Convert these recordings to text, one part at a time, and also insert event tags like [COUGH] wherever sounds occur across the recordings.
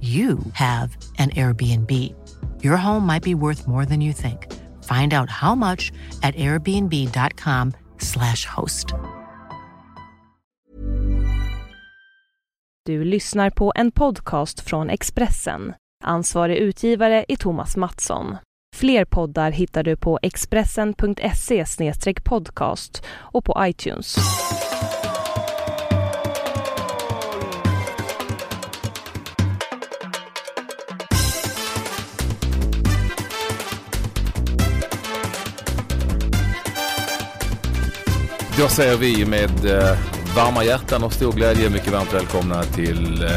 you have an Airbnb. Your home might be worth more than you think. Find out how much at airbnb.com/slash host. Du lyssnar på en podcast från Expressen. Ansvarig utgivare är Thomas Mattsson. Fler poddar hittar du på expressen.se podcast och på iTunes. Då säger vi med eh, varma hjärtan och stor glädje mycket varmt välkomna till eh,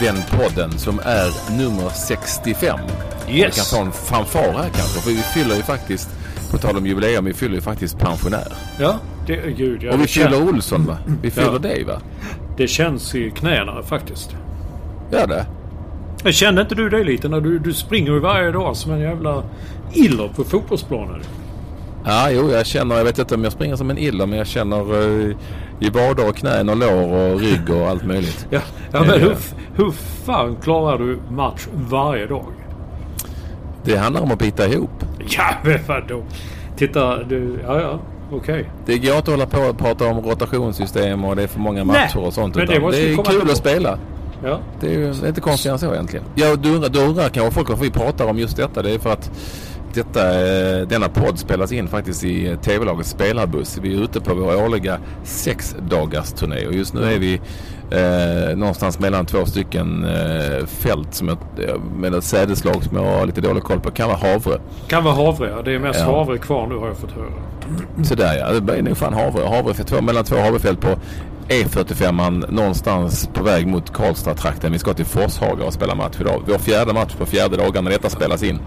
den podden som är nummer 65. Vi kan Yes. ta en fanfar här kanske, för vi fyller ju faktiskt, på tal om jubileum, vi fyller ju faktiskt pensionär. Ja, det, gud, ja, och vi fyller Olsson va? Vi fyller Ja. dig va? det känns i knäna faktiskt. Gör det? Men Kände inte du det lite när du, du springer ju varje dag som en jävla iller på fotbollsplanen? Ja, jo, jag känner, jag vet inte om jag springer som en iller, men jag känner eh, i vader och knän och lår och rygg och allt möjligt. Ja, ja men hur, hur fan klarar du match varje dag? Det handlar om att bita ihop. Ja, men vadå? Titta, du... Ja, ja. Okej. Det går inte att hålla på och prata om rotationssystem och det är för många matcher Nej, och sånt. men det måste det är kul att spela. Ja. Det är ju inte konstigare än så egentligen. Ja, du undrar, du undrar kanske folk varför vi pratar om just detta. Det är för att detta, eh, denna podd spelas in faktiskt i eh, TV-lagets spelarbuss. Vi är ute på vår årliga sex dagars turné och just nu är vi eh, någonstans mellan två stycken eh, fält som jag, eh, med ett sädeslag som jag har lite dålig koll på. Kan vara havre. Kan vara havre, ja. Det är mest Ja. havre kvar nu har jag fått höra. Så där ja, det blir nog fan havre. havre för två, mellan två havrefält på E45 någonstans på väg mot Karlstad-trakten. Vi ska till Forshaga och spela match idag. Vår fjärde match på fjärde dagen när detta spelas in.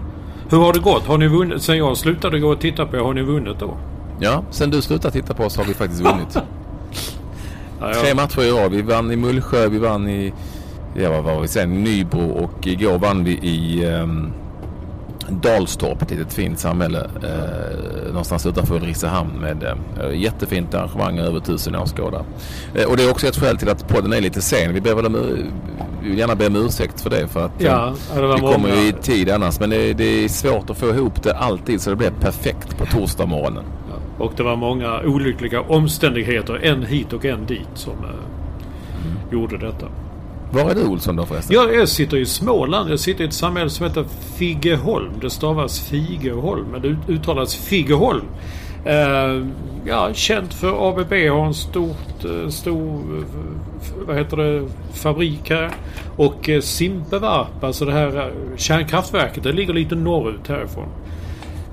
Hur har det gått? Har ni vunnit? Sen jag slutade gå och titta på er, har ni vunnit då? Ja, sen du slutade titta på oss har vi faktiskt vunnit. [LAUGHS] Tre matcher i år. Vi vann i Mullsjö, vi vann i ja, vad var vi sen? Nybro och igår vann vi i um, Dalstorp, ett litet fint samhälle eh, någonstans utanför Ulricehamn med eh, jättefint arrangemang över tusen åskådare. Eh, och det är också ett skäl till att podden är lite sen. Vi, ber väl om, vi vill gärna be om ursäkt för det för att eh, Ja, ja, det vi kommer ju i tid annars. Men det, det är svårt att få ihop det alltid så det blir perfekt på torsdag morgonen. Och det var många olyckliga omständigheter, en hit och en dit, som eh, gjorde detta. Var är du Olsson då förresten? Jag, jag sitter i Småland. Jag sitter i ett samhälle som heter Figeholm. Det stavas Figeholm, men det uttalas Figeholm. Uh, ja, känt för ABB har en stort, eh, stor eh, vad heter det, fabrik här. Och Simpevarp, alltså det här kärnkraftverket, det ligger lite norrut härifrån.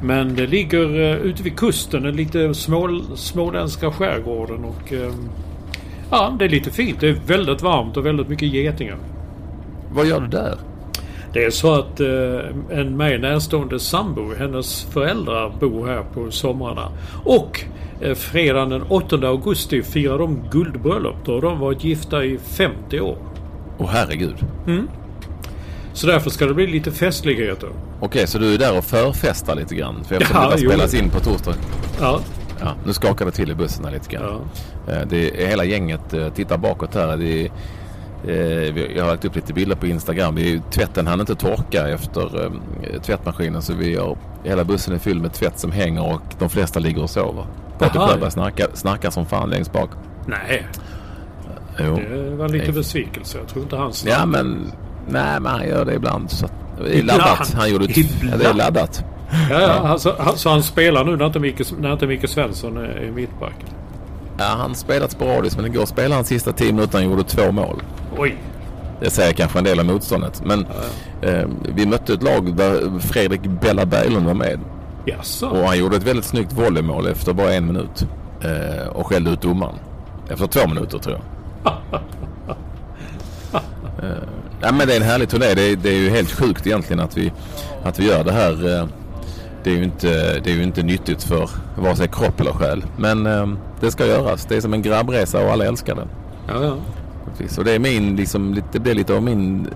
Men det ligger uh, ute vid kusten, den lite små, småländska skärgården och uh, ja, det är lite fint. Det är väldigt varmt och väldigt mycket getingar. Vad gör du där? Det är så att eh, en mig närstående sambo, hennes föräldrar bor här på somrarna. Och eh, fredagen den 8 augusti firar de guldbröllop. Då har de varit gifta i 50 år. Åh herregud. Så därför ska det bli lite festligheter. Okej, så du är där och förfestar lite grann? För eftersom Ja, jo. spelas in på torsdag. Ja, Ja, nu skakar det till i bussen här lite grann. ja. Eh, Det är hela gänget eh, tittar bakåt här. Det är, eh, jag har lagt upp lite bilder på Instagram. Vi, tvätten hann inte torka efter tvättmaskinen så vi har, hela bussen är fylld med tvätt som hänger och de flesta ligger och sover. Patrik. Sjöberg snackar, snackar som fan längst bak. Nej, Jo. det var lite besvikelse. Jag tror inte han Ja men Nej, men han gör det ibland. Så det är laddat. Han gjorde t- ja, det är laddat. Ja, ja, alltså, alltså han spelar nu när inte Micke, när inte Micke Svensson är, mittback. Ja, han spelat sporadiskt men igår spelade han sista tio minuterna och gjorde två mål. Oj! Det säger kanske en del av motståndet. Men eh, vi mötte ett lag där Fredrik Bella Berglund var med. Jaså? Och han gjorde ett väldigt snyggt volleymål efter bara en minut. Eh, och skällde ut domaren. Efter två minuter tror jag. [LAUGHS] eh, ja, men det är en härlig turné. Det är, det är ju helt sjukt egentligen att vi, att vi gör det här. Det är, ju inte, det är ju inte nyttigt för vare sig kropp eller själ. Men eh, det ska göras. Det är som en grabbresa och alla älskar den. Ja, ja. Precis. Och det är min, liksom, det blir lite av min,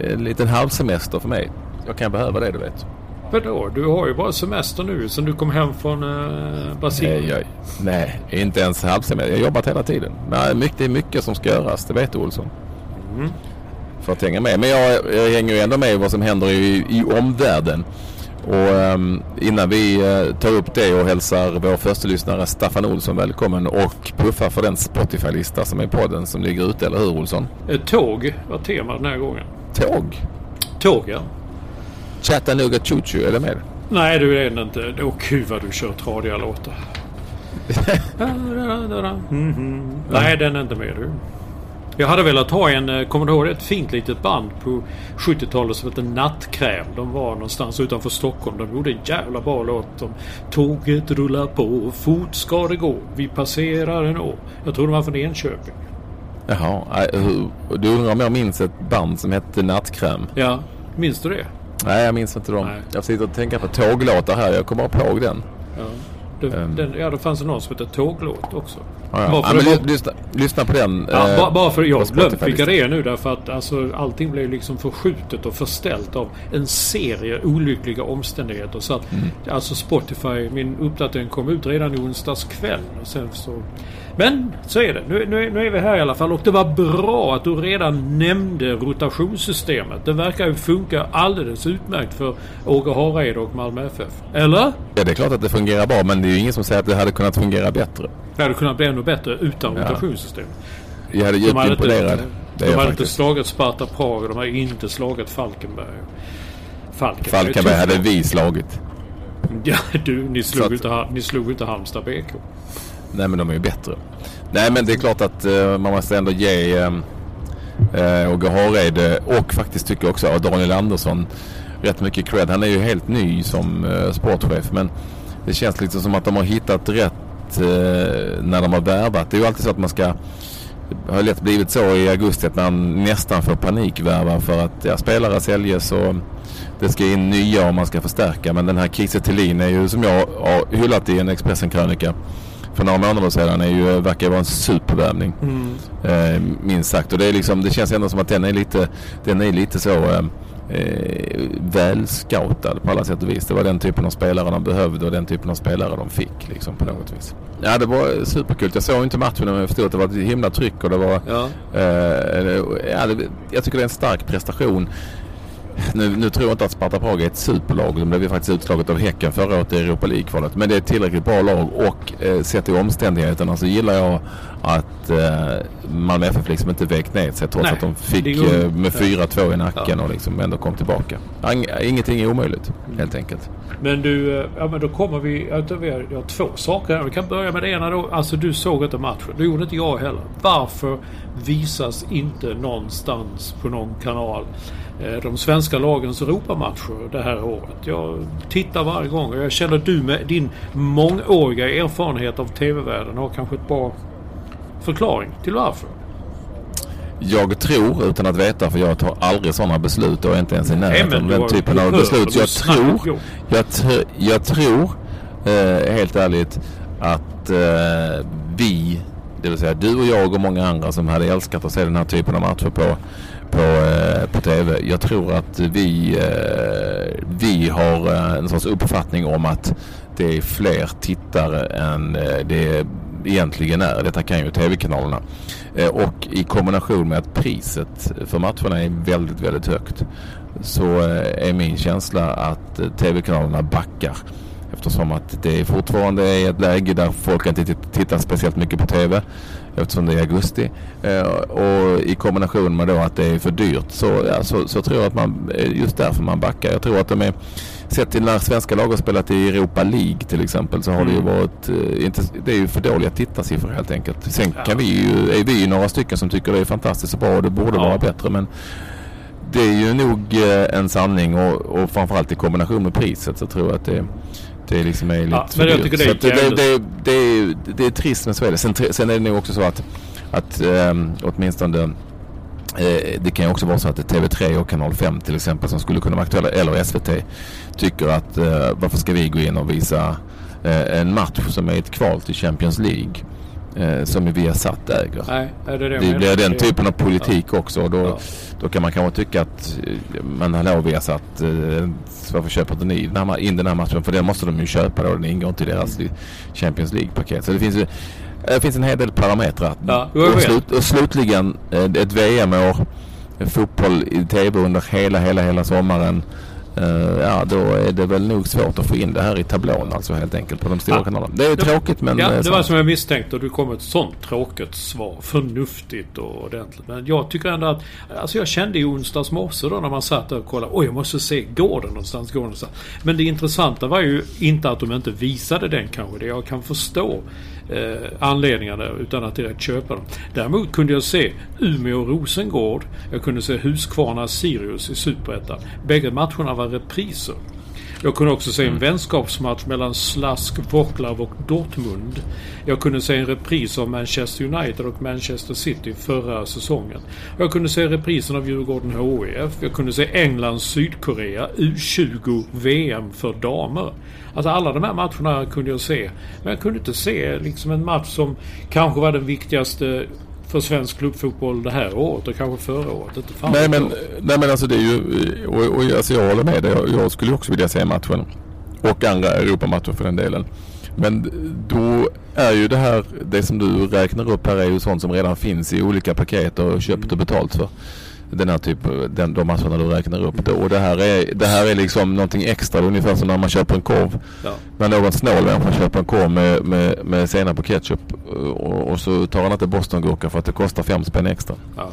eh, en liten halvsemester för mig. Jag kan behöva det du vet. Vadå? Du har ju bara semester nu sen du kom hem från eh, Brasilien. Nej, jag, nej, inte ens halvsemester. Jag har jobbat hela tiden. Nej, mycket, det är mycket som ska göras, det vet du Olsson. För att hänga med. Men jag, jag hänger ju ändå med vad som händer i, i omvärlden. Och ehm, innan vi eh, tar upp det och hälsar vår första lyssnare Staffan Olsson välkommen och puffar för den Spotify-lista som är podden som ligger ute, eller hur Olsson? Ett tåg var tema den här gången. Tåg? Tåg, ja. Chattanooga Choo Choo, är det med? Nej, du är det inte. Åh gud vad du kör tradiga låtar. [LAUGHS] Mhm. Nej, den är inte med du. Jag hade velat ha en, eh, kommer du ihåg? Ett fint litet band på 70-talet som hette Nattkräm. De var någonstans utanför Stockholm. De gjorde en jävla bra låt om Tåget rullar på, fort ska det gå. Vi passerar en å. Jag tror de var från Enköping. Jaha, du undrar om jag minns ett band som hette Nattkräm? Ja, minns du det? Nej, jag minns inte dem. Nej. Jag sitter och tänker på tåglåtar här. Jag kommer ihåg den. Ja. Det, Ehm. den, ja, det fanns någon som hette Tåglåt också. Ja, ja. Bara ja, men lyssna, lyssna på den. Ja, eh, ba- bara för jag vilka det är nu därför att alltså, allting blev liksom förskjutet och förställt av en serie olyckliga omständigheter. Så att Mm. alltså Spotify, min uppdatering kom ut redan i onsdags kväll. Och sen så... Men så är det. Nu, nu, är- nu är vi här i alla fall och det var bra att du redan nämnde rotationssystemet. Det verkar ju funka alldeles utmärkt för Åge Hareide och Malmö FF. Eller? Ja, det är klart att det fungerar bra men det är ju ingen som säger att det hade kunnat fungera bättre. Det hade kunnat bli ännu bättre utan Ja. rotationssystem. Jag hade De djupt imponerad. inte, de hade inte faktiskt. slagit Sparta Prag och de hade inte slagit Falkenberg. Falkenberg, Falkenberg hade vi slagit. Ja, du, ni slog, att- inte, ni slog inte Halmstad BK. Nej men de är ju bättre. Nej men det är klart att eh, man måste ändå ge eh, eh, Åge Hareide och faktiskt tycker jag också att Daniel Andersson rätt mycket cred. Han är ju helt ny som eh, sportchef men det känns lite som att de har hittat rätt eh, när de har värvat. Det är ju alltid så att man ska har lätt blivit så i augusti att man nästan får panikvärva för att ja, spelare säljes och det ska in nya och man ska förstärka. Men den här Kiese Thelin är ju som jag har hyllat i en Expressen-krönika för några månader sedan är ju, verkar vara en supervärvning. Eh, minst sagt. Och det, är liksom, det känns ändå som att den är lite, den är lite så eh, eh, väl scoutad på alla sätt och vis. Det var den typen av spelare de behövde och den typen av spelare de fick liksom på något vis. Ja det var superkul. Jag såg inte matchen men jag förstod att det var ett himla tryck och det var Ja. Eh, ja, det, jag tycker det är en stark prestation. Nu, nu tror jag inte att Sparta Prag är ett superlag. De blev ju faktiskt utslaget av Häcken förra året i Europa League-kvalet. Men det är ett tillräckligt bra lag och eh, sett till omständigheterna så gillar jag att eh, Malmö FF liksom inte vek ner sig trots Nej, att de fick eh, med ja. 4-2 i nacken och liksom ändå kom tillbaka. Ing- Ingenting är omöjligt helt enkelt. Men du, eh, ja men då kommer vi... ja, Vi har, vi har två saker här. Vi kan börja med det ena då. Alltså du såg inte matchen. Det gjorde inte jag heller. Varför visas inte någonstans på någon kanal de svenska lagens Europamatcher det här året? Jag tittar varje gång och jag känner att du med din mångåriga erfarenhet av TV-världen har kanske ett bra förklaring till varför. Jag tror, utan att veta, för jag tar aldrig sådana beslut och är inte ens i närheten av den typen av beslut. Jag tror, jag, tr- jag tror eh, helt ärligt att eh, vi, det vill säga du och jag och många andra som hade älskat att se den här typen av matcher på, på, eh, på TV. Jag tror att vi, eh, vi har eh, en sorts uppfattning om att det är fler tittare än det egentligen är. Detta kan ju TV-kanalerna. Och i kombination med att priset för matcherna är väldigt, väldigt högt så är min känsla att TV-kanalerna backar. Eftersom att det fortfarande är ett läge där folk inte tittar speciellt mycket på TV. Eftersom det är augusti. Eh, och i kombination med då att det är för dyrt så, ja, så, så tror jag att man, just därför man backar. Jag tror att de är Sett till när svenska lag har spelat i Europa League till exempel så har mm. det ju mm. varit, eh, inte, det är ju för dåliga tittarsiffror helt enkelt. Sen ja. kan vi ju, är vi ju några stycken som tycker det är fantastiskt bra och det borde ja. vara bättre men det är ju nog eh, en sanning och, och framförallt i kombination med priset så tror jag att det, det liksom är lite ja, för dyrt. Det, så det, det, det, är, det är trist med Sverige. Sen, sen är det nog också så att, att ähm, åtminstone eh, det kan ju också vara så att TV3 och Kanal 5 till exempel som skulle kunna vara aktuella eller SVT tycker att eh, varför ska vi gå in och visa eh, en match som är ett kval till Champions League eh, som vi har satt äger. Nej, är det, det, det blir den typen av politik ja. också. Och då, ja. då kan man kanske tycka att eh, man har lov att satt eh, varför köper inte ni den här, in den här matchen? För den måste de ju köpa då. Den ingår inte i deras Champions League-paket. Så det finns ju det finns en hel del parametrar. Ja, och, slut, och slutligen ett VM-år. Fotboll i tv under hela, hela, hela sommaren. Uh, ja, då är det väl nog svårt att få in det här i tablån alltså helt enkelt på de stora ja. kanalerna. Det är det, tråkigt men... Ja, det sant. var som jag misstänkte och du kom ett sånt tråkigt svar. Förnuftigt och ordentligt. Men jag tycker ändå att... Alltså jag kände i onsdags morse då när man satt där och kollade. Oj, jag måste se. Går det någonstans? Går det någonstans? Men det intressanta var ju inte att de inte visade den kanske. Det jag kan förstå eh, anledningarna utan att direkt köpa dem. Däremot kunde jag se Umeå-Rosengård. Jag kunde se Huskvarna-Sirius i Superettan. Bägge matcherna var repriser. Jag kunde också se en mm. vänskapsmatch mellan Slask, Wroclaw och Dortmund. Jag kunde se en repris av Manchester United och Manchester City förra säsongen. Jag kunde se reprisen av Djurgården HIF. Jag kunde se England, Sydkorea, U20 VM för damer. Alltså alla de här matcherna kunde jag se. Men jag kunde inte se liksom en match som kanske var den viktigaste för svensk klubbfotboll det här året och kanske förra året. Inte fan nej, men, nej men alltså det är ju, och, och alltså jag håller med dig. Jag, jag skulle också vilja se matchen. Och andra Europamatcher för den delen. Men då är ju det här, det som du räknar upp här är ju sånt som redan finns i olika paket och köpt och betalt för den här typ, den, de matcherna du räknar upp. Och det här är, det här är liksom någonting extra. Ungefär som när man köper en korv. Ja. När någon snål människa köper en korv med, med, med senap och ketchup. Och, och så tar han inte bostongurka för att det kostar fem spänn extra. Ja.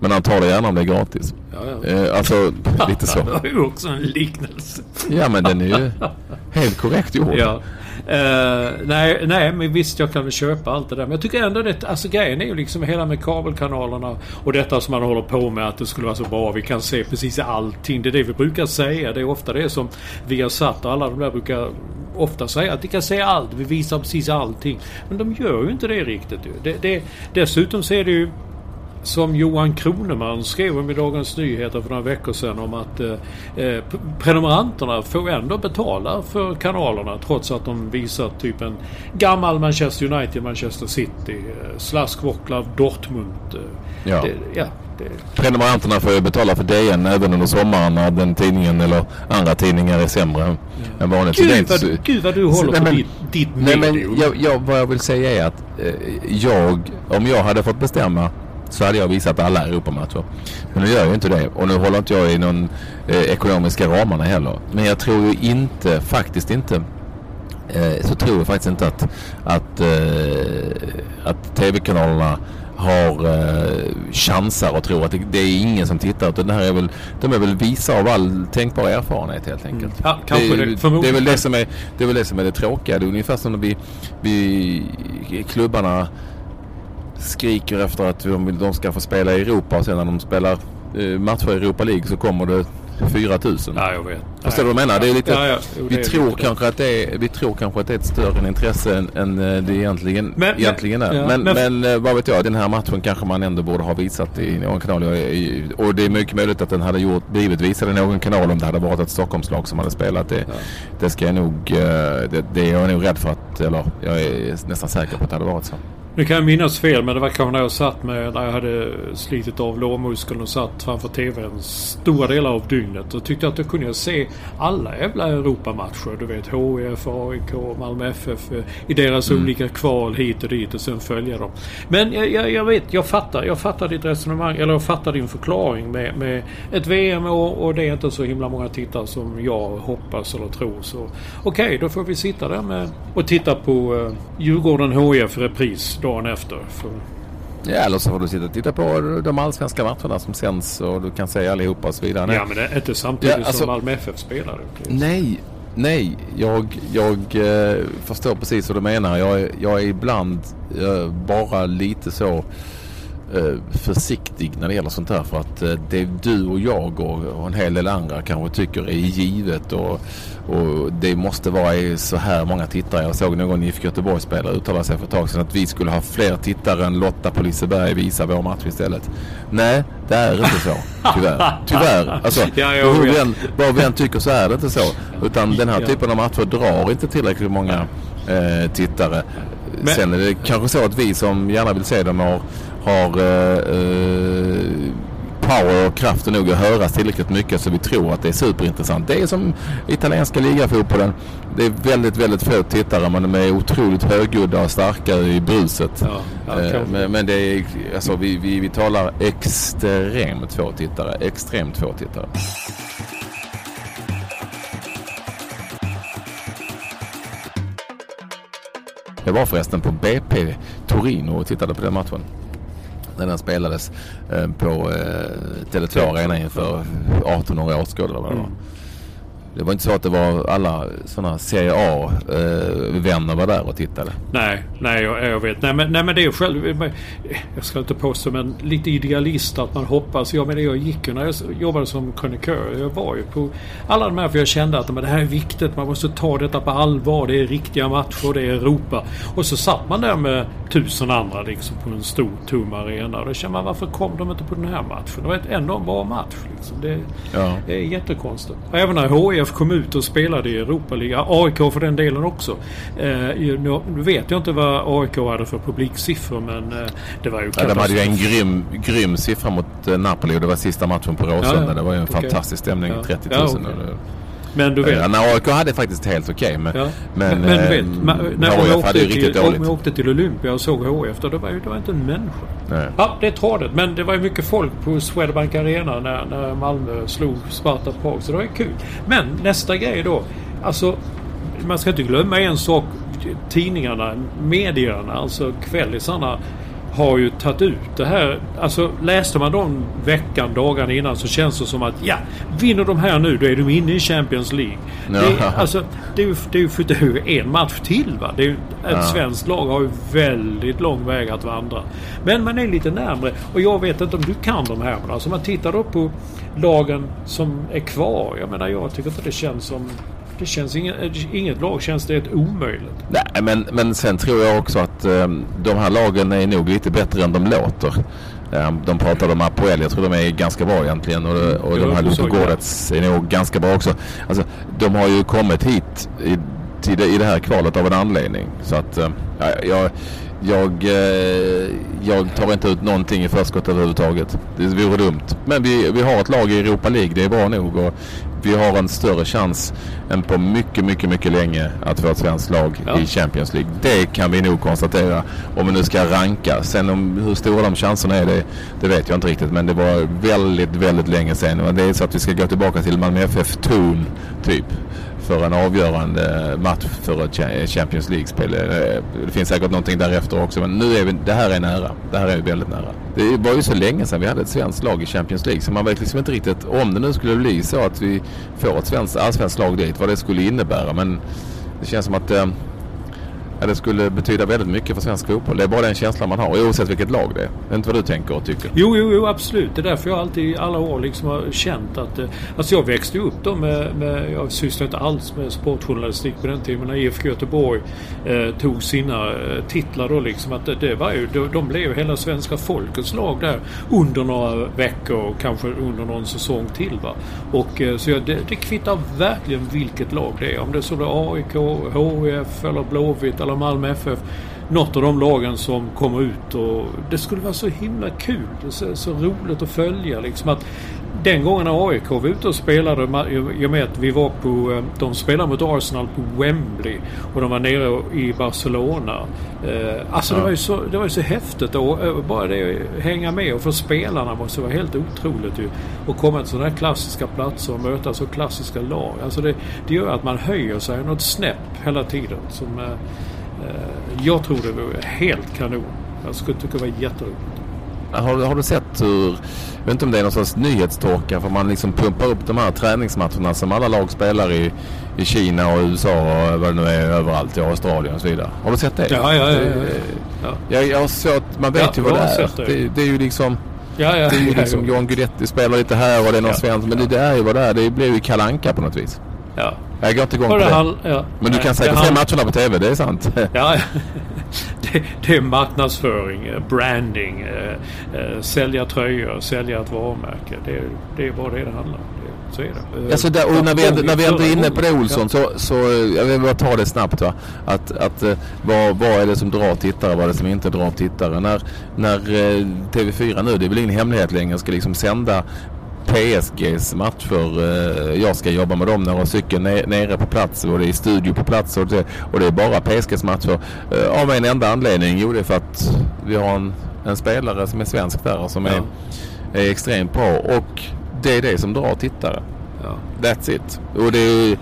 Men han tar det gärna om det är gratis. Ja, ja. Eh, alltså lite så. [LAUGHS] det var ju också en liknelse. ja men den är ju [LAUGHS] helt korrekt gjord. Ja. Uh, nej, nej, men visst jag kan väl köpa allt det där. Men jag tycker ändå det, alltså grejen är ju liksom hela med kabelkanalerna och detta som man håller på med att det skulle vara så bra. Vi kan se precis allting. Det är det vi brukar säga. Det är ofta det som vi har satt och alla de där brukar ofta säga att vi kan se allt. Vi visar precis allting. Men de gör ju inte det riktigt. Det, det, dessutom så är det ju som Johan Kroneman skrev om i Dagens Nyheter för några veckor sedan om att eh, eh prenumeranterna får ändå betala för kanalerna trots att de visar typ en gammal Manchester United, Manchester City, eh, Slask Wroclaw, Dortmund. Eh, ja. Det, ja det... Prenumeranterna får ju betala för DN även under sommaren när den tidningen eller andra tidningar är sämre ja. än vanligt. Gud, vad, du, gud vad du håller nej, på men, ditt, ditt nej, men jag, jag, Vad jag vill säga är att eh, jag, om jag hade fått bestämma så hade jag visat alla Europamatcher. Men nu gör jag ju inte det och nu håller inte jag i någon eh, ekonomiska ramarna heller. Men jag tror ju inte, faktiskt inte, eh, så tror jag faktiskt inte att, att, eh, att tv-kanalerna har eh, chansar och tror att det, det, är ingen som tittar. Utan det här är väl, de är väl visa av all tänkbar erfarenhet helt enkelt. Mm. Ja, kanske det, det, det, är väl det, som är, det är väl det som är det tråkiga. Det är ungefär som när vi, vi klubbarna skriker efter att de, de ska få spela i Europa och sen när de spelar eh, matcher i Europa League så kommer det 4000. Ja, jag vet. Förstår du vad jag menar? Det är lite, ja, ja. Jo, vi, tror kanske att det är, vi tror kanske att det är ett större intresse än, än eh, det egentligen, men, egentligen är. Ja, men, men, men, eh, vad vet jag, den här matchen kanske man ändå borde ha visat i någon kanal. Och det är mycket möjligt att den hade gjort, blivit visad i någon kanal om det hade varit ett Stockholmslag som hade spelat. Det, det ska jag nog, det, det är jag nog rädd för att, eller jag är nästan säker på att det hade varit så. Nu kan jag minnas fel men det var kanske när jag satt med, när jag hade slitit av lårmuskeln och satt framför TVn stora delar av dygnet. Då tyckte jag att då kunde jag se alla jävla Europamatcher. Du vet HIF, AIK, Malmö FF i deras mm. olika kval hit och dit och sen följa dem. Men jag, jag, jag, vet, jag fattar. Jag fattar ditt resonemang, eller jag fattar din förklaring med, med ett VM och, och det är inte så himla många tittare som jag hoppas eller tror. Så okej, okay, då får vi sitta där med och titta på uh, Djurgården HIF repris dagen efter. För... Ja, eller så får du sitta och titta på de allsvenska matcherna som sänds och du kan säga allihopa och så vidare. Ja, men det är inte samtidigt ja, alltså, som Malmö FF spelar. Nej, nej. Jag, jag eh, förstår precis vad du menar. Jag, jag är ibland eh, bara lite så försiktig när det gäller sånt här för att eh, det du och jag och en hel del andra kanske tycker är givet och, och det måste vara så här många tittare. Jag såg någon IFK Göteborg-spelare uttala sig för ett tag sedan att vi skulle ha fler tittare än Lotta på Liseberg visar vår match istället. Nej, det är inte så. Tyvärr. [LAUGHS] Tyvärr. Alltså, ja, hur vi än, vad vi än tycker så är det inte så. Utan den här typen av matcher drar inte tillräckligt många eh, tittare. Men, Sen är det kanske så att vi som gärna vill se dem har har eh, eh, power och kraften nog att höras tillräckligt mycket så vi tror att det är superintressant. Det är som italienska ligafotbollen. Det är väldigt, väldigt få tittare men de är otroligt högljudda och starka i bruset. Ja, ja, eh, men, men, det är, alltså vi, vi, vi talar extremt få tittare. Extremt få tittare. Jag var förresten på BP Torino och tittade på den matchen när den spelades eh, på eh, Tele2 Arena inför 1800 åskådare. Mm. Det var inte så att det var alla sådana Serie A-vänner var där och tittade. Nej, nej jag, jag vet. Nej men, nej men det är själv... Jag ska inte påstå men lite idealist att man hoppas. Jag menar jag gick ju när jag jobbade som krönikör. Jag var ju på alla de här för jag kände att men det här är viktigt. Man måste ta detta på allvar. Det är riktiga matcher. Det är Europa. Och så satt man där med tusen andra liksom på en stor tom arena. Och då kände man varför kom de inte på den här matchen? Det var ändå en bra match. Liksom. Det, ja. det är jättekonstigt. Och även när HIF kom ut och spelade i Europaliga. AIK för den delen också. Eh, nu vet jag inte vad AIK hade för publiksiffror men eh, det var ju ja, De hade ju en grym, grym siffra mot eh, Napoli och det var sista matchen på Råsunda. Ja, ja. Det var ju en okay. fantastisk stämning. 30 000. Okay. Men du vet. Ja, när AIK hade faktiskt helt okej. Okay, men, ja. men, men, du vet. Ma, när HF hade ju riktigt till, dåligt. Om jag åkte till Olympia och såg HF då, det var ju det var inte en människa. Nej. Ja, det är tradigt. Men det var ju mycket folk på Swedbank Arena när, när Malmö slog Sparta Prag. Så det var ju kul. Men nästa grej då. Alltså, man ska inte glömma en sak. Tidningarna, medierna, alltså kvällisarna har ju tagit ut det här. Alltså läste man dem veckan, dagarna innan så känns det som att ja, vinner de här nu då är de inne i Champions League. Ja. Det, alltså, det är ju, det är ju, det är en match till va. Det är ett ja. svenskt lag har ju väldigt lång väg att vandra. Men man är lite närmre. Och jag vet inte om du kan de här. Men alltså man tittar då på lagen som är kvar. Jag menar jag tycker inte det känns som det känns inget, inget lag känns det ett omöjligt. Nej, men, men sen tror jag också att um, de här lagen är nog lite bättre än de låter. Um, de pratade om Apoel. Jag tror de är ganska bra egentligen. Och, och de här Ludogorets är nog ganska bra också. Alltså, de har ju kommit hit i, det, i det här kvalet av en anledning. Så att um, ja, jag, jag, eh, jag tar inte ut någonting i förskott överhuvudtaget. Det vore dumt. Men vi, vi har ett lag i Europa League. Det är bra nog. Och vi har en större chans än på mycket, mycket, mycket länge att få ett svenskt lag ja. i Champions League. Det kan vi nog konstatera om vi nu ska ranka. Sen om hur stora de chanserna är, det, det vet jag inte riktigt. Men det var väldigt, väldigt länge sedan. det är så att vi ska gå tillbaka till Malmö FF Toon, typ för en avgörande match för ett Champions League-spel. Eh, det finns säkert någonting därefter också men nu är vi, det här är nära. Det här är väldigt nära. Det var ju så länge sedan vi hade ett svenskt lag i Champions League så man vet liksom inte riktigt om det nu skulle bli så att vi får ett svenskt, allsvenskt lag dit vad det skulle innebära men det känns som att eh, Ja, det skulle betyda väldigt mycket för svensk fotboll. Det är bara den känslan man har oavsett vilket lag det är. Det är inte vad du tänker och tycker. Jo, jo, jo absolut. Det är därför jag alltid i alla år liksom har känt att... Eh, alltså jag växte upp då med... med jag sysslade inte alls med sportjournalistik på den tiden. Men när IFK Göteborg eh, tog sina eh, titlar då liksom. Att det, det var ju... De, de blev ju hela svenska folkets lag där under några veckor och kanske under någon säsong till. Va? Och eh, så jag, det, det kvittar verkligen vilket lag det är. Om det så blir AIK, HIF eller Blåvitt eller Malmö FF. något av de lagen som kommer ut och det skulle vara så himla kul. Så, så roligt att följa liksom att den gången när AIK var ute och spelade, i och med att vi var på, eh, de spelade mot Arsenal på Wembley och de var nere i Barcelona. Eh, alltså ja. det, var ju så, det var ju så häftigt och eh, bara det hänga med och för spelarna måste vara helt otroligt ju. Och komma till sådana här klassiska platser och möta så klassiska lag. Alltså det, det gör att man höjer sig något snäpp hela tiden. Som, jag tror det vore helt kanon. Jag skulle tycka det var jätteroligt. Har, har du sett hur, jag vet inte om det är någon sorts nyhetstorka för man liksom pumpar upp de här träningsmatcherna som alla lag spelar i, i Kina och USA och vad det nu är överallt i Australien och så vidare. Har du sett det? Ja, ja, ja. ja. Jag, jag har sett, man vet ja, ju vad det är. Det. Det, det. är ju liksom Ja, ja, det är ju liksom ja, Johan Guidetti spelar lite här och det är någon ja, svensk. Men det, det, är ju vad det är. Det blir ju kalanka på något vis. Ja. Jag går inte igång på det. Han, ja. Men du kan säkert se matcherna på TV, det är sant. [LAUGHS] Ja, det, det är marknadsföring, eh, branding, eh, eh, sälja tröjor, sälja ett varumärke. Det, det är bara det det handlar om. Så är det. Alltså där, och när, vi ändå, när vi ändå är inne på det Olsson så, så jag vill bara ta det snabbt va. Att, att vad, vad är det som drar tittare vad är det som inte drar tittare. När, när TV4 nu, det är väl ingen hemlighet längre, ska liksom sända PSGs matcher. Eh, jag ska jobba med dem när jag cykeln nere på plats och det är studio på plats och det, och det är bara PSGs matcher. Eh, av en enda anledning. Jo, det är för att vi har en, en spelare som är svensk där som ja. är, är extremt bra och det är det som drar tittare. Ja. That's it. Och det är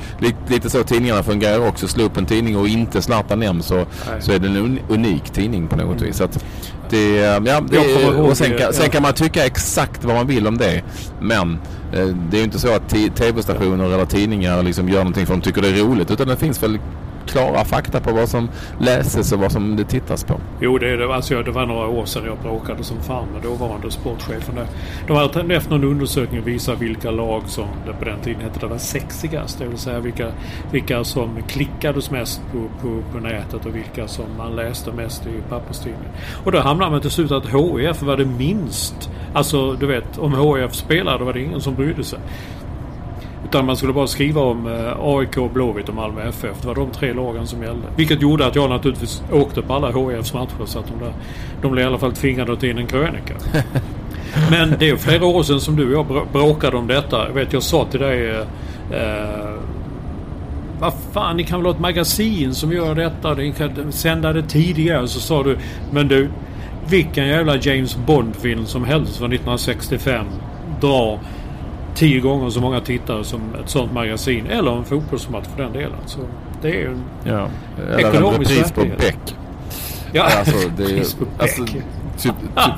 lite så tidningarna fungerar också. Slå upp en tidning och inte Zlatan nämns så, så är det en unik tidning på något mm. vis. Så att det, ja, det, och sen, kan, sen kan man tycka exakt vad man vill om det. Men eh, det är ju inte så att tv-stationer eller tidningar liksom gör någonting för att de tycker det är roligt. Utan det finns väl klara fakta på vad som läses och vad som det tittas på. Jo, det, det, alltså, det var några år sedan jag bråkade som fan med dåvarande sportchefen. De hade efter någon undersökning visat vilka lag som det på den tiden hette det var sexigast. Det vill säga vilka, vilka som klickades mest på, på, på nätet och vilka som man läste mest i papperstidningen. Och då hamnade man till slut att HIF var det minst. Alltså du vet, om HIF spelade var det ingen som brydde sig. Utan man skulle bara skriva om eh, AIK, Blåvitt och Malmö FF. Det var de tre lagen som gällde. Vilket gjorde att jag naturligtvis åkte på alla HIFs matcher. Så att de, där, de blev i alla fall tvingade att ta in en krönika. [LAUGHS] Men det är flera år sedan som du och jag bråkade om detta. Jag vet, jag sa till dig... Eh, eh, vad fan, ni kan väl ha ett magasin som gör detta. Ni kan sända det tidigare. Så sa du, men du, vilken jävla James Bond-film som helst från 1965 drar tio gånger så många tittare som ett sånt magasin. Eller en fotbollsmatch för den delen. Så det är ju en ja, ekonomisk verklighet. på Beck. Ja, alltså, det är, på alltså, Beck. Ty, ty,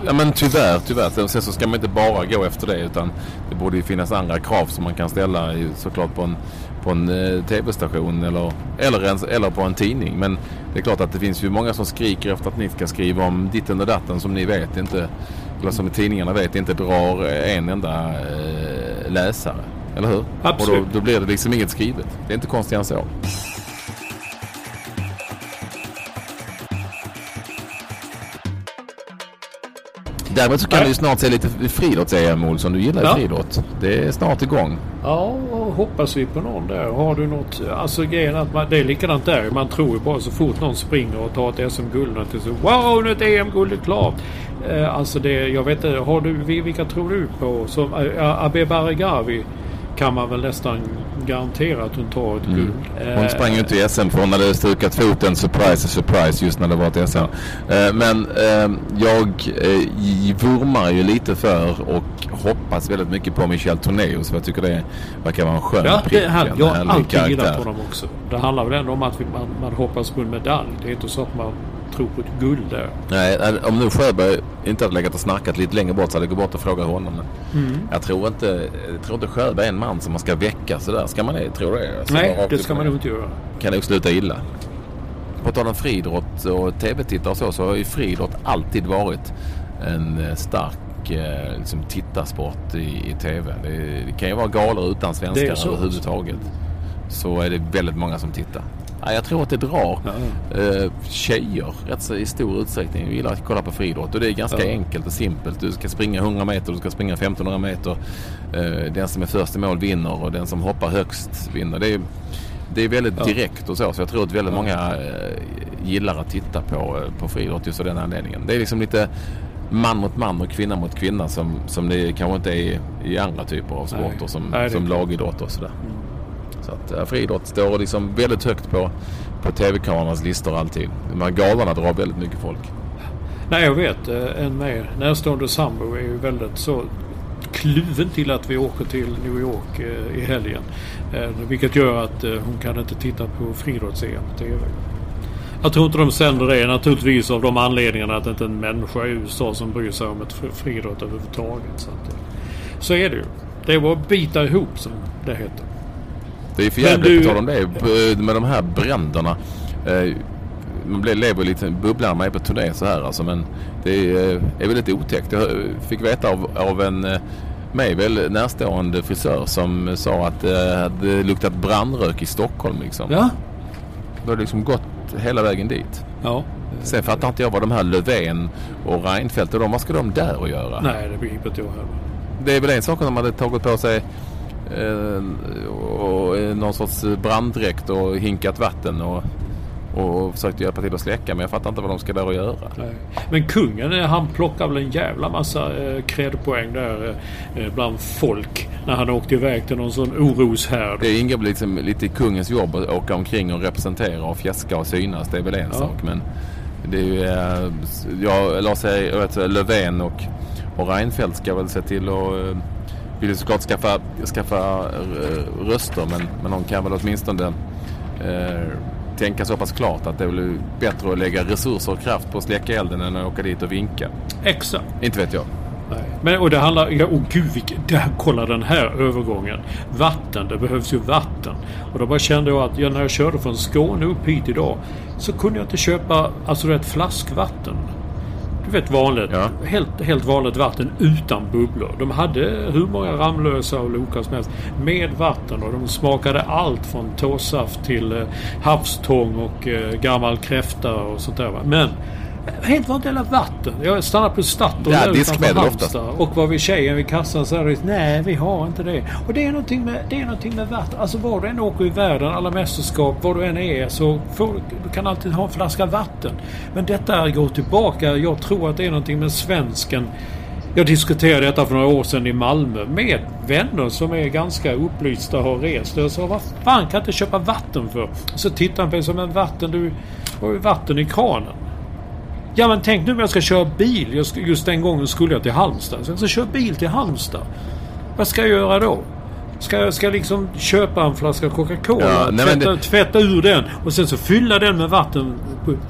ja, men tyvärr, tyvär. Sen så ska man inte bara gå efter det utan det borde ju finnas andra krav som man kan ställa såklart på en, på en eh, tv-station eller, eller, en, eller på en tidning. Men det är klart att det finns ju många som skriker efter att ni ska skriva om ditten och datten som ni vet inte, eller som tidningarna vet inte drar en enda eh, läsare. Eller hur? Absolut. Och då, då blir det liksom inget skrivet. Det är inte konstigt än så. Däremot så kan du snart se lite friidrotts-EM Olsson. Du gillar ju ja. friidrott. Det är snart igång. Ja, hoppas vi på någon där. Har du något? Alltså grejen att man, det är likadant där. Man tror ju bara så fort någon springer och tar ett SM-guld. Är wow, nu är ett EM-guld klart. Eh, alltså det, jag vet inte. Har du, vilka tror du på? Som äh, Abbe Baregawi kan man väl nästan garantera att hon tar ett mm. guld. Hon sprang ju inte i SM för hon hade stukat foten surprise surprise just när det var ett SM. Eh, men ehm, jag eh, vurmar ju lite för och hoppas väldigt mycket på Michel Tornéus för jag tycker det verkar vara en skön ja, prick. Det, han, jag har alltid gillat honom också. Det handlar väl ändå om att man, man hoppas på en medalj. Det är inte så att man tror på ett guld där. Nej, om nu Sjöberg inte hade legat och snackat lite längre bort så hade jag gått bort och frågat honom. Mm. jag, tror inte, jag tror inte Sjöberg är en man som man ska väcka sådär. Ska man det? Tror du det? Alltså, Nej, det ska man nog inte göra. Kan nog sluta illa. På tal om friidrott och tv-tittare och så, så har ju friidrott alltid varit en eh, stark eh, liksom, tittarsport i, i tv. Det, det, kan ju vara galor utan svenskar överhuvudtaget. Så är det väldigt många som tittar. Ja, jag tror att det drar ja. eh, tjejer rätt så i stor utsträckning. Jag gillar att kolla på friidrott och det är ganska ja. enkelt och simpelt. Du ska springa 100 meter, du ska springa 1500 meter. Eh, den som är först i mål vinner och den som hoppar högst vinner. Det är, Det är väldigt Ja. direkt och så. Så jag tror att väldigt många eh, gillar att titta på, eh, på friidrott just av den anledningen. Det är liksom lite man mot man och kvinna mot kvinna som, som det kanske inte är i andra typer av sporter som, Nej, som lagidrott och sådär. Så att eh, friidrott står liksom väldigt högt på, på tv-kamerornas listor alltid. De här galorna drar väldigt mycket folk. Nej, jag vet. Eh, en mer närstående sambo är ju väldigt så kluven till att vi åker till New York eh, i helgen. Vilket gör att hon kan inte titta på friidrotts-EM på TV. Jag tror inte de sänder det naturligtvis av de anledningarna att det inte är en människa i USA som bryr sig om ett friidrott överhuvudtaget. Så, att, så är det ju. Det var att bita ihop som det heter. Det är för jävligt du- på tal om det. Med de här bränderna. Eh, Man lever lite bubblan man är på turné så här alltså. Men det är, eh, är väldigt otäckt. Jag fick veta av, av en eh, mig väl närstående frisör som sa att det hade luktat brandrök i Stockholm liksom. Ja. Det har liksom gått hela vägen dit. Ja. Sen fattar inte jag vad de här Löfven och Reinfeldt och de, vad ska de där att göra? Nej, det begriper inte jag heller. Det är väl en sak om de hade tagit på sig och, eh, någon sorts branddräkt och hinkat vatten och, och försökt hjälpa till att släcka. Men jag fattar inte vad de ska där och göra. Nej. Men kungen eh, han plockar väl en jävla massa eh, credpoäng där eh, eh, bland folk. När han åkte iväg till någon sån oroshärd. Det ingår väl liksom lite i kungens jobb att åka omkring och representera och fjäska och synas. Det är väl en Ja. sak. Men det är ju, eh, jag, Lars Löfven och, och Reinfeldt ska väl se till att eh, vill ju såklart skaffa, skaffa eh, röster men, men de kan väl åtminstone eh, tänka så pass klart att det är väl bättre att lägga resurser och kraft på att släcka elden än att åka dit och vinka. Exakt. Inte vet jag. Nej. Men, och det handlar... Ja, oh gud, vilken, där, kolla den här övergången. Vatten. Det behövs ju vatten. Och då bara kände jag att ja, när jag körde från Skåne upp hit idag så kunde jag inte köpa alltså vet, flaskvatten. Du vet vanligt, Ja. helt, helt vanligt vatten utan bubblor. De hade hur många Ramlösa och Loka som helst med vatten och de smakade allt från tåsaft till eh, havstång och eh, gammal kräfta och sånt där. Men helt vanligt jävla vatten. Jag stannade på Statoil Ja, utanför. Halmstad och var vid tjejen vid kassan så sa nej vi har inte det. Och det är någonting med, det är någonting med vatten. Alltså var du än åker i världen, alla mästerskap, var du än är så får, du kan alltid ha en flaska vatten. Men detta går tillbaka. Jag tror att det är någonting med svensken. Jag diskuterade detta för några år sedan i Malmö med vänner som är ganska upplysta och har rest. Jag sa vad fan kan jag inte köpa vatten för? Så tittade han på mig som en vatten, du har ju vatten i kranen. Ja men tänk nu om jag ska köra bil. Jag just den gången skulle jag till Halmstad. Så jag ska köra bil till Halmstad. Vad ska jag göra då? Ska jag ska jag liksom köpa en flaska Coca-Cola, Ja, nej, tvätta, det- tvätta ur den och sen så fylla den med vatten?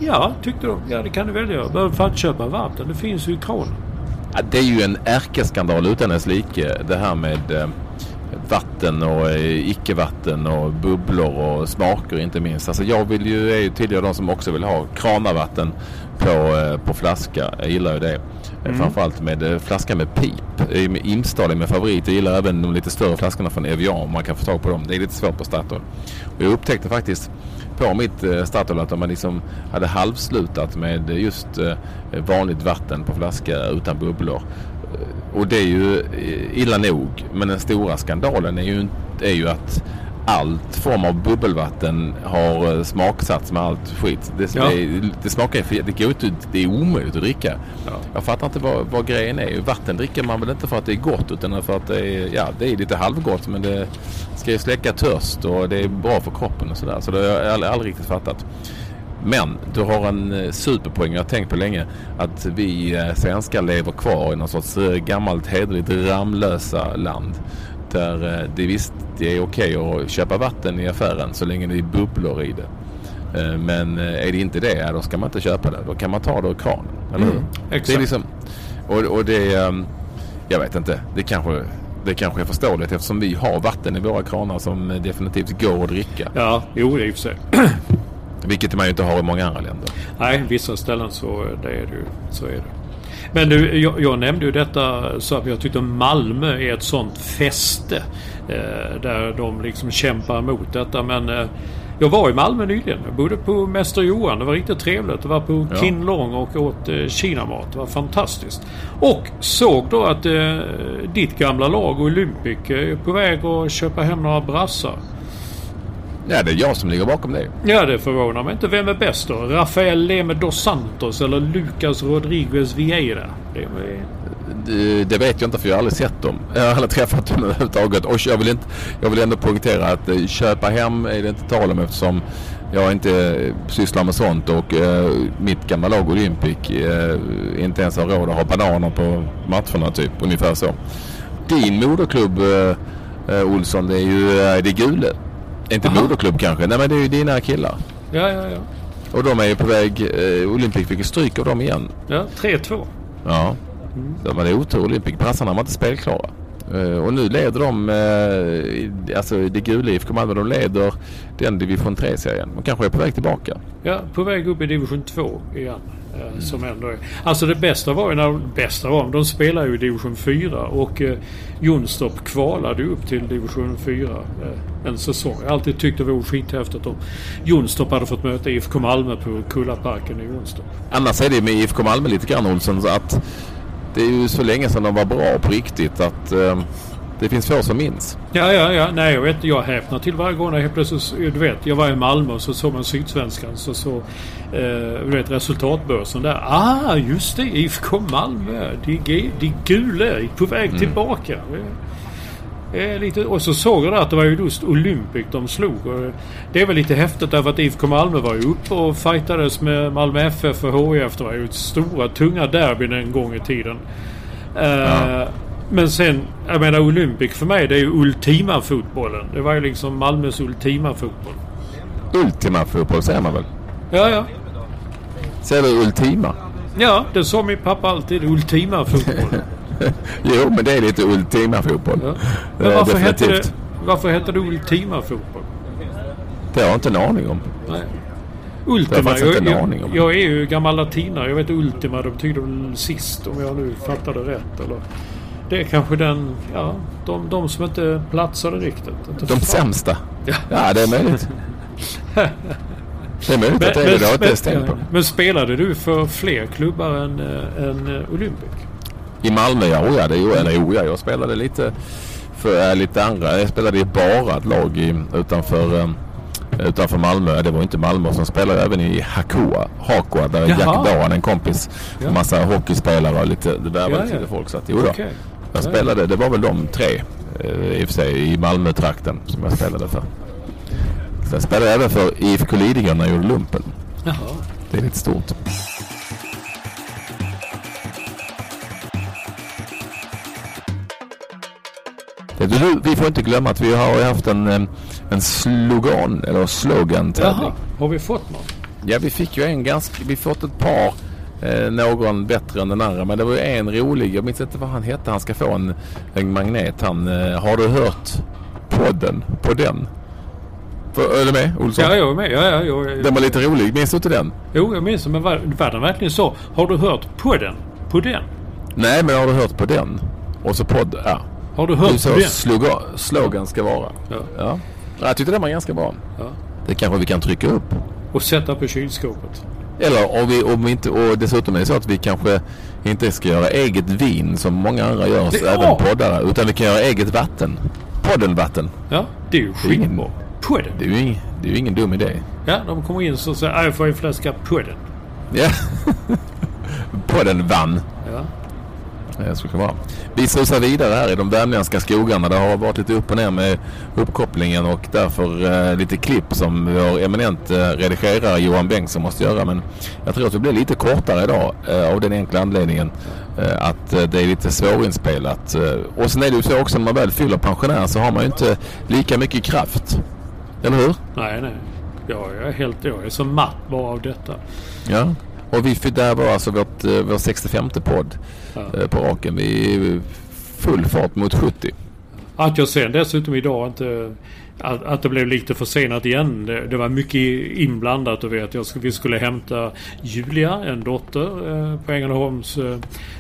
Ja, tyckte de. Ja, det kan du väl göra. Behöver fan köpa vatten. Det finns ju i kranen. Ja, det är ju en ärkeskandal utan dess like. Det här med eh, vatten och eh, icke-vatten och bubblor och smaker inte minst. Alltså jag vill ju, är ju tillhör de som också vill ha kranavatten på, eh, på flaska. Jag gillar ju det. Mm. Framförallt med eh, flaska med pip. Eh, Imsdal är min favorit. Jag gillar även de lite större flaskorna från Evian om man kan få tag på dem. Det är lite svårt på Statoil. Och jag upptäckte faktiskt på mitt eh, Statoil att de hade liksom hade halvslutat med just eh, vanligt vatten på flaska utan bubblor. Och det är ju eh, illa nog. Men den stora skandalen är ju, är ju att allt form av bubbelvatten har eh, smaksatts med allt skit. Det, Ja. det, det smakar för det går inte, det är omöjligt att dricka. Ja. Jag fattar inte vad, vad grejen är. Vatten dricker man väl inte för att det är gott utan för att det är, ja, det är lite halvgott men det ska ju släcka törst och det är bra för kroppen och sådär. Så det har jag aldrig, aldrig riktigt fattat. Men du har en eh, superpoäng jag har tänkt på länge. Att vi eh, svenskar lever kvar i någon sorts eh, gammalt hederligt Ramlösa land. Där det visst det är okej att köpa vatten i affären så länge det är bubblor i det. Men är det inte det, då ska man inte köpa det. Då kan man ta det ur kranen. Eller hur? Det är exakt. liksom, och, och det, ehm, jag vet inte, det kanske, det kanske är förståeligt eftersom vi har vatten i våra kranar som definitivt går att dricka. Ja, jo i och för sig. Vilket man ju inte har i många andra länder. Nej, vissa ställen så, eh, det är det. Så är det. Men du, jag, jag nämnde ju detta så att jag tyckte Malmö är ett sånt fäste. Eh, där de liksom kämpar emot detta. Men eh, jag var i Malmö nyligen. Jag bodde på Mäster Johan. Det var riktigt trevligt. Jag var på Ja. Kin Long och åt eh, kinamat. Det var fantastiskt. Och såg då att eh, ditt gamla lag Olympic är på väg att köpa hem några brassar. Ja, det är jag som ligger bakom det. Ja, det förvånar mig inte. Vem är bäst då? Rafael Leme dos Santos eller Lucas Rodriguez Vieira? Det är... Det, det vet jag inte för jag har aldrig sett dem. Jag har aldrig träffat dem [LAUGHS] överhuvudtaget. Och jag vill, inte, jag vill ändå poängtera att eh, köpa hem är det inte tal om eftersom jag inte sysslar med sånt och eh, mitt gamla lag Olympic eh, inte ens har råd att ha bananer på matcherna typ. Ungefär så. Din moderklubb eh, eh Olsson det är ju eh, det Gule. Inte moderklubb kanske. Nej men det är ju dina killar. Ja, ja, ja. Och de är ju på väg. Eh, Olympic fick ju stryk av dem igen. Ja, 3-2. Ja. De hade otur. Olympic. Brassarna var inte spelklara. Eh, och nu leder de, eh, alltså det gula IFK Malmö, de leder den division 3-serien. De kanske är på väg tillbaka. Ja, på väg upp i division 2 igen. Mm. som ändå är. Alltså det bästa var ju när de, bästa var, de spelar ju i division 4 och eh, Jonstorp kvalade upp till division 4 eh, en säsong. Jag har alltid tyckt det var skithäftigt om Jonstorp hade fått möta IFK Malmö på Kullaparken i Jonstorp. Annars är det med IFK Malmö lite grann Olsson att det är ju så länge sedan de var bra på riktigt att eh, det finns få som minns. Ja, ja, ja. Nej, jag vet. Jag häpnar till varje gång jag helt plötsligt... Du vet, jag var i Malmö och så såg man Sydsvenskan. Så så... Eh, du vet, resultatbörsen där. Ah, just det. IFK Malmö. De, de gula är på väg tillbaka. Eh, lite, och så såg jag att det var ju just Olympic de slog. Och det är väl lite häftigt därför att IFK Malmö var ju uppe och fightades med Malmö FF och HIF. Det var ju stora, tunga derbyn en gång i tiden. Eh, Men sen, jag menar Olympic för mig det är ju ultima-fotbollen. Det var ju liksom Malmös ultima-fotboll. Ultima fotboll säger man väl? Ja, ja. Säger du Ultima? Ja, det sa min pappa alltid. Ultima-fotboll. [LAUGHS] Jo, men det är lite Ultima fotboll. Ja. Eh, Men varför hette, det, varför hette det ultima-fotboll? Det har jag inte en aning om. Nej. Ultima. jag Jag, jag, aning om. jag är ju gammal latinare. Jag vet ultima det betyder väl sist om jag nu fattade rätt. Eller? Det är kanske den, ja, de, de som inte platsade riktigt. Inte De sämsta? Ja. Ja, det är möjligt. Det är möjligt att det är det. Det har jag inte ens på. men spelade du för fler klubbar än, än Olympic? I Malmö, ja. Oh, ja, det är, eller, oh, ja jag spelade lite för äh, lite andra. Jag spelade i bara ett lag i, utanför, äh, utanför Malmö. Det var inte Malmö som spelade även i Hakua. Hakua där Jaha. Jack Doan, en kompis. Ja. Massa hockeyspelare och lite, det värvade Ja, ja. lite folk. Så att, jo då. Okej. Jag spelade, det var väl de tre eh, i och för sig i Malmö-trakten som jag spelade för. Jag spelade även för IFK Lidingö när jag gjorde lumpen. Jaha. Det är lite stort. Det- Du, vi får inte glömma att vi har haft en, eh, en slogan eller slogan Jaha. Har vi fått någon? Ja, vi fick ju en ganska, vi fått ett par. Eh, någon bättre än den andra. Men det var ju en rolig. Jag minns inte vad han hette. Han ska få en, en magnet. Han, eh, har du hört podden på den? För, är du med Olsson? Ja, jag är med. Ja, ja, jag, Den var lite rolig. Minns du inte den? Jo, jag minns det. Men var, var den verkligen så? Har du hört på den? På den? Nej, men har du hört på den? Och så podd, ja. Har du hört på den? slogan, slogan ska vara. Ja. Ja. Jag tyckte den var ganska bra. Ja. Det kanske vi kan trycka upp. Och sätta på kylskåpet. Eller om vi, om vi inte, och dessutom är det så att vi kanske inte ska göra eget vin som många andra gör, Det- även ja. poddare. Utan vi kan göra eget vatten. Poddenvatten. Ja, det är ju ingen- skitbra. På den. Det är ju ing, det är ingen dum idé. Ja, de kommer in så säger jag får en flaska på den. Ja. [LAUGHS] Podden vann. Ja. Det vara. Vi susar vidare här i de värmländska skogarna. Det har varit lite upp och ner med uppkopplingen och därför eh, lite klipp som vår eminent eh, redigerare Johan Bengtsson måste göra. Men jag tror att det blir lite kortare idag eh, av den enkla anledningen att det är lite svårinspelat. Och sen är det ju så också när man väl fyller pensionär så har man ju inte lika mycket kraft. Eller hur? Nej, nej. Ja, jag är helt... Jag är så matt bara av detta. Ja. Och vi, där var alltså vårt, eh, vår 65 podd Ja. eh, på raken. Vi är full fart mot 70. Att jag sen dessutom idag inte... Att, att det blev lite försenat igen. Det, det var mycket inblandat. Du vet. Jag skulle, vi skulle hämta Julia, en dotter, eh, på Ängelholms eh,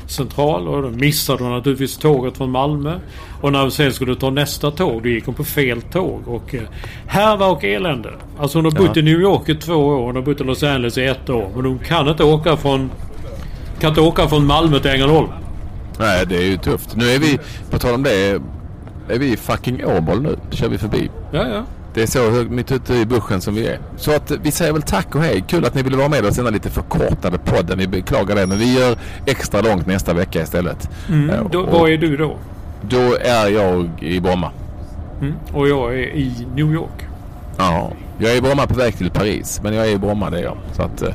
central. Och då missade hon naturligtvis tåget från Malmö. Och när vi sen skulle ta nästa tåg, då gick hon på fel tåg. Och eh, härva och elände. Alltså hon har bott Ja. i New York i två år. Hon har bott i Los Angeles i ett år. Men hon kan inte åka från... Kan inte åka från Malmö till Ängelholm. Nej, det är ju tufft. Nu är vi, på tal om det, är vi i fucking Åmål nu. kör vi förbi. Ja, ja. Det är så mitt ute i buschen som vi är. Så att vi säger väl tack och hej. Kul att ni ville vara med och sända lite förkortade podden. Vi beklagar det men vi gör extra långt nästa vecka istället. Mm, då, var är du då? Då är jag i Bromma. Mm, och jag är i New York. Ja, jag är i Bromma på väg till Paris. Men jag är i Bromma det är jag. Så att eh,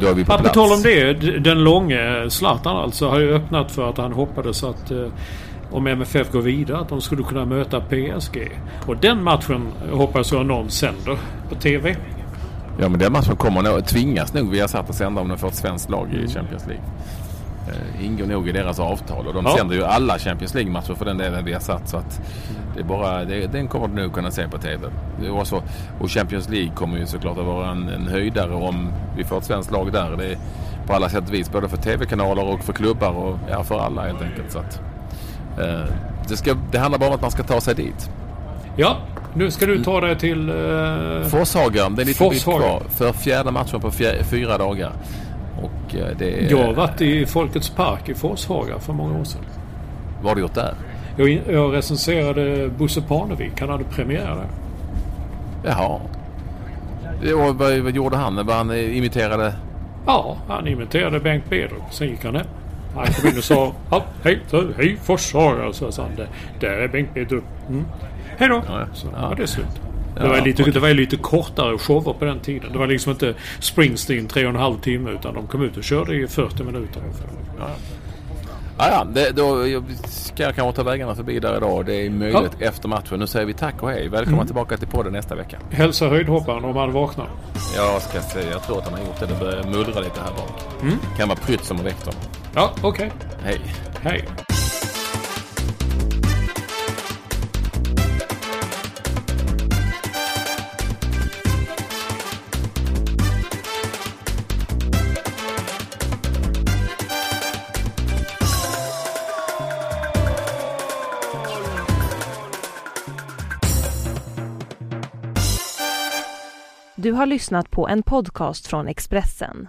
då är vi på att plats. På tal om det. Den långe Zlatan alltså har ju öppnat för att han hoppades att eh, om MFF går vidare att de skulle kunna möta PSG. Och den matchen hoppas jag någon sänder på TV. Ja men den matchen kommer nog, tvingas nog vi har satt att sända om de får ett svenskt lag i mm. Champions League. Eh, ingår nog i deras avtal och de ja. sänder ju alla Champions League-matcher för den delen vi har satt. Så att det är bara, det, den kommer du nog kunna se på TV. Det så, och Champions League kommer ju såklart att vara en, en höjdare om vi får ett svenskt lag där. Det är på alla sätt och vis både för TV-kanaler och för klubbar och ja, för alla helt enkelt. Så att, det, ska, det handlar bara om att man ska ta sig dit. Ja, nu ska du ta dig till... Eh... Forshaga. Det är lite bit kvar. För fjärde matchen på fjär, fyra dagar. Och eh, det är... Jag har varit i Folkets Park i Forshaga för många år sedan. Vad har du gjort där? Jag, jag recenserade Bosse Parnevik. Han hade premiär där. Jaha. Och vad, vad gjorde han? Var han imiterade? Ja, han imiterade Bengt Bedrup. Sen gick han hem. Han kom in och sa ja, hej, hej Forshaga. Så sa han det. Där är Bengt Bedrup. Mm. Hej då. Ja, så ja. var det slut. Det, var lite, det var lite kortare shower på den tiden. Det var liksom inte Springsteen tre och en halv timme utan de kom ut och körde i 40 minuter. Ja. Ah, ja, det, då ska jag kanske ta vägarna förbi där idag. Det är möjligt ja. efter matchen. Nu säger vi tack och hej. Välkomna mm. tillbaka till podden nästa vecka. Hälsa höjdhopparen om han vaknar. Jag ska säga, jag tror att han har gjort det. Det börjar mullra lite här bak. Mm. Kan vara Prytt som har väckt honom. Ja, okej. Okay. Hej. Hej. Du har lyssnat på en podcast från Expressen.